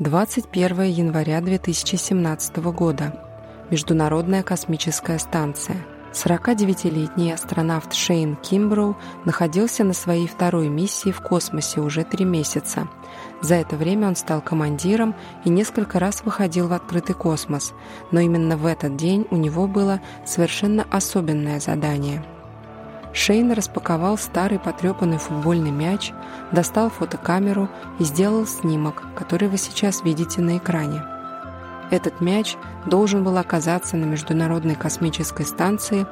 21 января 2017 года. Международная космическая станция. 49-летний астронавт Шейн Кимброу находился на своей второй миссии в космосе уже три месяца. За это время он стал командиром и несколько раз выходил в открытый космос, но именно в этот день у него было совершенно особенное задание – Шейн распаковал старый потрепанный футбольный мяч, достал фотокамеру и сделал снимок, который вы сейчас видите на экране. Этот мяч должен был оказаться на Международной космической станции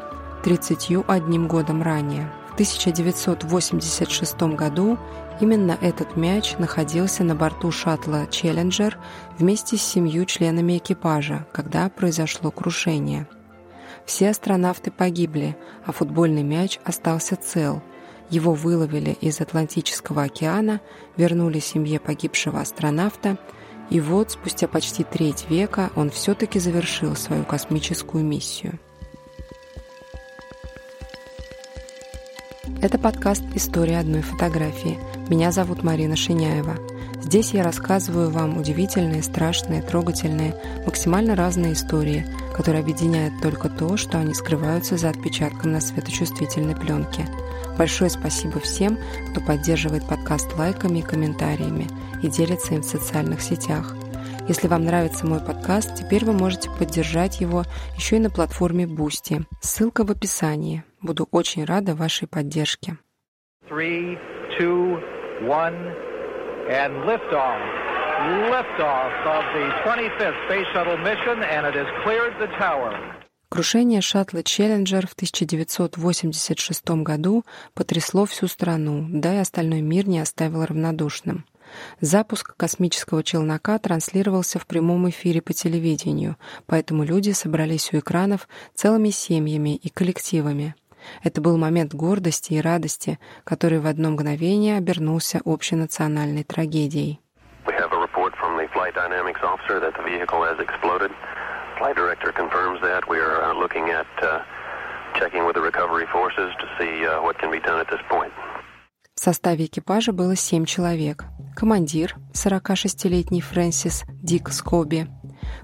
31 годом ранее. В 1986 году именно этот мяч находился на борту шаттла «Челленджер» вместе с семью членами экипажа, когда произошло крушение – все астронавты погибли, а футбольный мяч остался цел. Его выловили из Атлантического океана, вернули семье погибшего астронавта, и вот спустя почти треть века он все-таки завершил свою космическую миссию. Это подкаст «История одной фотографии». Меня зовут Марина Шиняева. Здесь я рассказываю вам удивительные, страшные, трогательные, максимально разные истории, которые объединяют только то, что они скрываются за отпечатком на светочувствительной пленке. Большое спасибо всем, кто поддерживает подкаст лайками и комментариями и делится им в социальных сетях. Если вам нравится мой подкаст, теперь вы можете поддержать его еще и на платформе Boosty. Ссылка в описании. Буду очень рада вашей поддержке. Three, two, one and liftoff. Liftoff of the 25th Space Shuttle mission, and it has cleared the tower. Крушение шаттла «Челленджер» в 1986 году потрясло всю страну, да и остальной мир не оставил равнодушным. Запуск космического челнока транслировался в прямом эфире по телевидению, поэтому люди собрались у экранов целыми семьями и коллективами. Это был момент гордости и радости, который в одно мгновение обернулся общенациональной трагедией. Flight director confirms that. We are uh, looking at uh, checking with the recovery forces to see uh, what can be done at this point. В составе экипажа было семь человек. Командир, 46-летний Фрэнсис Дик Скоби,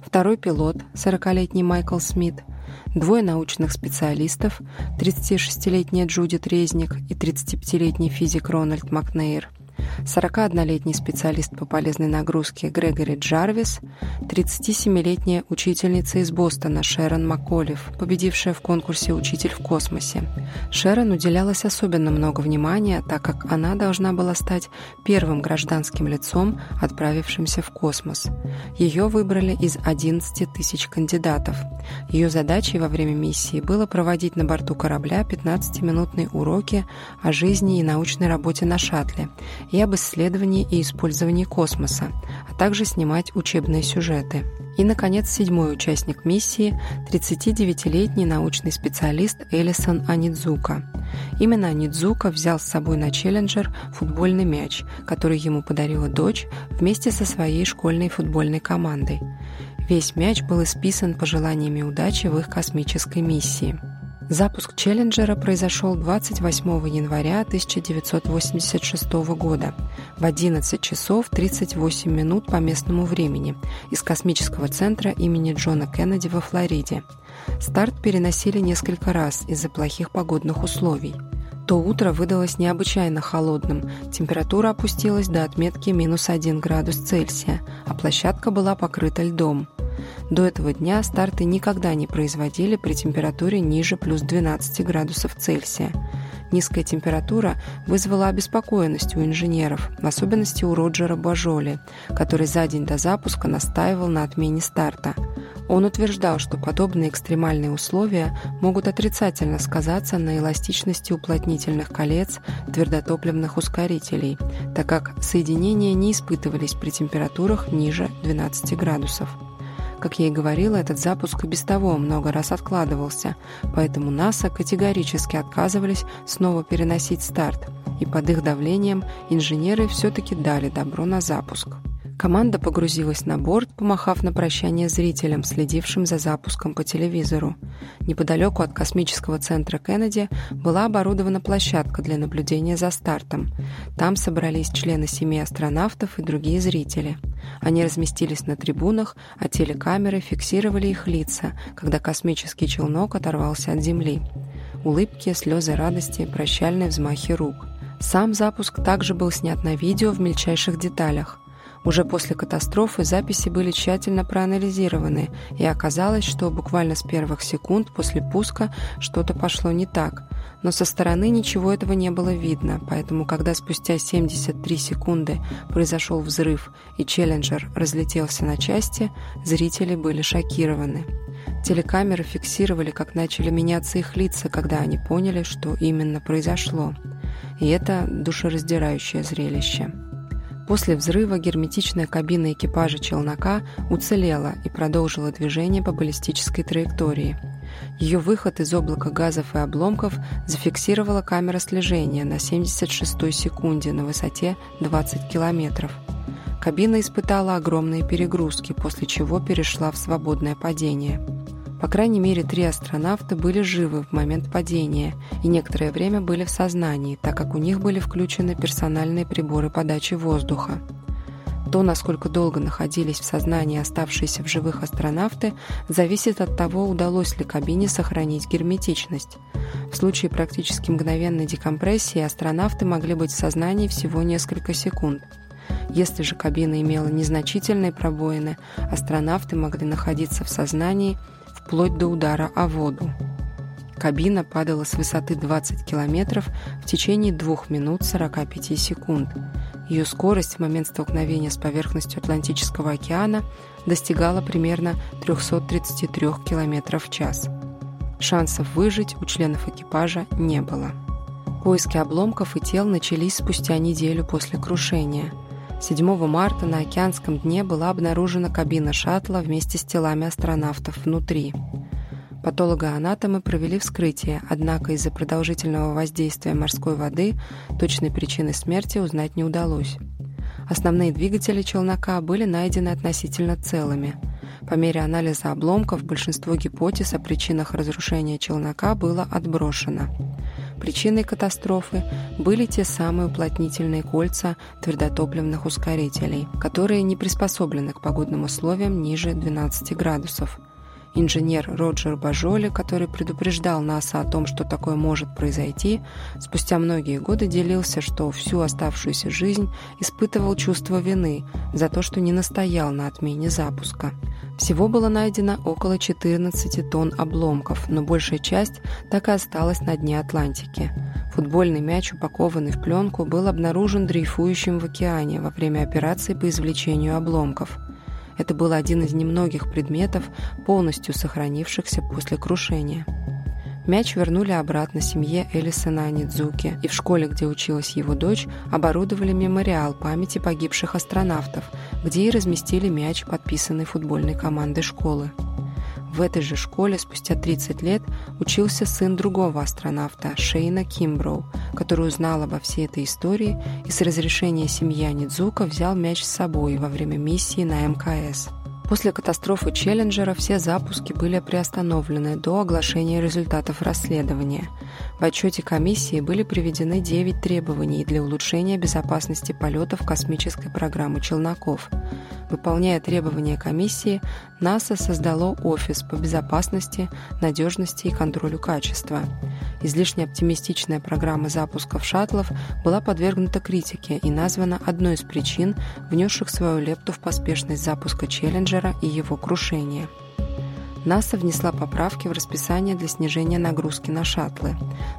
второй пилот, 40-летний Майкл Смит – двое научных специалистов, 36-летняя Джудит Резник и 35-летний физик Рональд Макнейр – 41-летний специалист по полезной нагрузке Грегори Джарвис, 37-летняя учительница из Бостона Шерон Макколев, победившая в конкурсе «Учитель в космосе». Шерон уделялось особенно много внимания, так как она должна была стать первым гражданским лицом, отправившимся в космос. Ее выбрали из 11 тысяч кандидатов. Ее задачей во время миссии было проводить на борту корабля 15-минутные уроки о жизни и научной работе на шаттле и об исследовании и использовании космоса, а также снимать учебные сюжеты. И, наконец, седьмой участник миссии – 39-летний научный специалист Элисон Анидзука. Именно Анидзука взял с собой на челленджер футбольный мяч, который ему подарила дочь вместе со своей школьной футбольной командой. Весь мяч был исписан пожеланиями удачи в их космической миссии – Запуск «Челленджера» произошел 28 января 1986 года в 11 часов 38 минут по местному времени из космического центра имени Джона Кеннеди во Флориде. Старт переносили несколько раз из-за плохих погодных условий. То утро выдалось необычайно холодным, температура опустилась до отметки минус 1 градус Цельсия, а площадка была покрыта льдом – до этого дня старты никогда не производили при температуре ниже плюс 12 градусов Цельсия. Низкая температура вызвала обеспокоенность у инженеров, в особенности у Роджера Бажоли, который за день до запуска настаивал на отмене старта. Он утверждал, что подобные экстремальные условия могут отрицательно сказаться на эластичности уплотнительных колец твердотопливных ускорителей, так как соединения не испытывались при температурах ниже 12 градусов. Как я и говорила, этот запуск и без того много раз откладывался, поэтому НАСА категорически отказывались снова переносить старт, и под их давлением инженеры все-таки дали добро на запуск. Команда погрузилась на борт, помахав на прощание зрителям, следившим за запуском по телевизору. Неподалеку от космического центра Кеннеди была оборудована площадка для наблюдения за стартом. Там собрались члены семьи астронавтов и другие зрители. Они разместились на трибунах, а телекамеры фиксировали их лица, когда космический челнок оторвался от Земли. Улыбки, слезы радости, прощальные взмахи рук. Сам запуск также был снят на видео в мельчайших деталях – уже после катастрофы записи были тщательно проанализированы, и оказалось, что буквально с первых секунд после пуска что-то пошло не так. Но со стороны ничего этого не было видно, поэтому когда спустя 73 секунды произошел взрыв и Челленджер разлетелся на части, зрители были шокированы. Телекамеры фиксировали, как начали меняться их лица, когда они поняли, что именно произошло. И это душераздирающее зрелище. После взрыва герметичная кабина экипажа челнока уцелела и продолжила движение по баллистической траектории. Ее выход из облака газов и обломков зафиксировала камера слежения на 76-й секунде на высоте 20 километров. Кабина испытала огромные перегрузки, после чего перешла в свободное падение – по крайней мере, три астронавта были живы в момент падения и некоторое время были в сознании, так как у них были включены персональные приборы подачи воздуха. То, насколько долго находились в сознании оставшиеся в живых астронавты, зависит от того, удалось ли кабине сохранить герметичность. В случае практически мгновенной декомпрессии астронавты могли быть в сознании всего несколько секунд. Если же кабина имела незначительные пробоины, астронавты могли находиться в сознании – вплоть до удара о воду. Кабина падала с высоты 20 километров в течение 2 минут 45 секунд. Ее скорость в момент столкновения с поверхностью Атлантического океана достигала примерно 333 км в час. Шансов выжить у членов экипажа не было. Поиски обломков и тел начались спустя неделю после крушения. 7 марта на океанском дне была обнаружена кабина шаттла вместе с телами астронавтов внутри. Патологоанатомы провели вскрытие, однако из-за продолжительного воздействия морской воды точной причины смерти узнать не удалось. Основные двигатели челнока были найдены относительно целыми. По мере анализа обломков большинство гипотез о причинах разрушения челнока было отброшено. Причиной катастрофы были те самые уплотнительные кольца твердотопливных ускорителей, которые не приспособлены к погодным условиям ниже 12 градусов. Инженер Роджер Бажоли, который предупреждал НАСА о том, что такое может произойти, спустя многие годы делился, что всю оставшуюся жизнь испытывал чувство вины за то, что не настоял на отмене запуска. Всего было найдено около 14 тонн обломков, но большая часть так и осталась на дне Атлантики. Футбольный мяч, упакованный в пленку, был обнаружен дрейфующим в океане во время операции по извлечению обломков. Это был один из немногих предметов, полностью сохранившихся после крушения. Мяч вернули обратно семье Элисона Анидзуки, и в школе, где училась его дочь, оборудовали мемориал памяти погибших астронавтов, где и разместили мяч, подписанный футбольной командой школы. В этой же школе спустя 30 лет учился сын другого астронавта, Шейна Кимброу, который узнал обо всей этой истории и с разрешения семьи Анидзука взял мяч с собой во время миссии на МКС. После катастрофы Челленджера все запуски были приостановлены до оглашения результатов расследования. В отчете комиссии были приведены 9 требований для улучшения безопасности полетов космической программы челноков. Выполняя требования комиссии, НАСА создало офис по безопасности, надежности и контролю качества. Излишне оптимистичная программа запусков шаттлов была подвергнута критике и названа одной из причин, внесших свою лепту в поспешность запуска Челленджера и его крушения. НАСА внесла поправки в расписание для снижения нагрузки на шаттлы.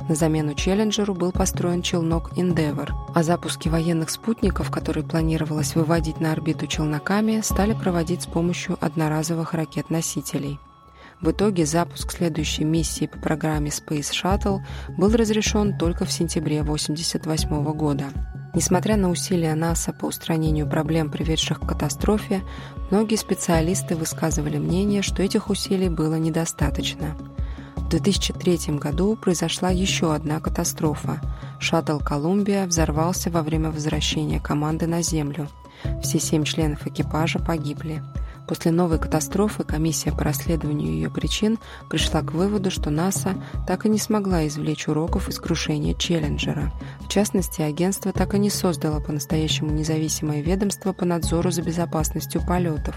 На замену Челленджеру был построен челнок Endeavour, а запуски военных спутников, которые планировалось выводить на орбиту челноками, стали проводить с помощью одноразовых ракет-носителей. В итоге запуск следующей миссии по программе Space Shuttle был разрешен только в сентябре 1988 года. Несмотря на усилия НАСА по устранению проблем, приведших к катастрофе, многие специалисты высказывали мнение, что этих усилий было недостаточно. В 2003 году произошла еще одна катастрофа. Шаттл «Колумбия» взорвался во время возвращения команды на Землю – Все семь членов экипажа погибли. После новой катастрофы комиссия по расследованию ее причин пришла к выводу, что НАСА так и не смогла извлечь уроков из крушения Челленджера. В частности, агентство так и не создало по-настоящему независимое ведомство по надзору за безопасностью полетов.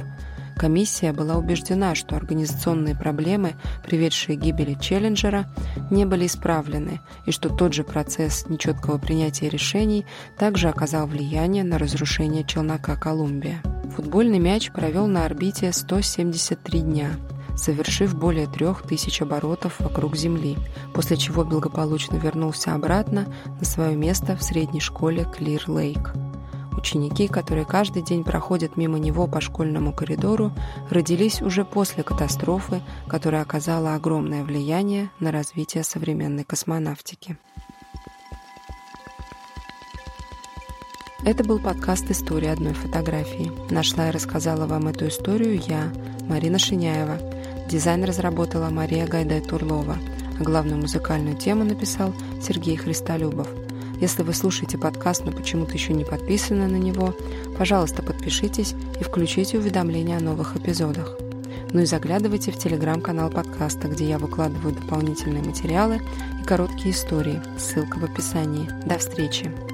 Комиссия была убеждена, что организационные проблемы, приведшие к гибели Челленджера, не были исправлены, и что тот же процесс нечеткого принятия решений также оказал влияние на разрушение челнока «Колумбия». Футбольный мяч провел на орбите 173 дня, совершив более трех тысяч оборотов вокруг Земли, после чего благополучно вернулся обратно на свое место в средней школе Клир Лейк. Ученики, которые каждый день проходят мимо него по школьному коридору, родились уже после катастрофы, которая оказала огромное влияние на развитие современной космонавтики. Это был подкаст «История одной фотографии». Нашла и рассказала вам эту историю я, Марина Шиняева. Дизайн разработала Мария Гайдай-Турлова, а главную музыкальную тему написал Сергей Христолюбов. Если вы слушаете подкаст, но почему-то еще не подписаны на него, пожалуйста, подпишитесь и включите уведомления о новых эпизодах. Ну и заглядывайте в телеграм-канал подкаста, где я выкладываю дополнительные материалы и короткие истории. Ссылка в описании. До встречи!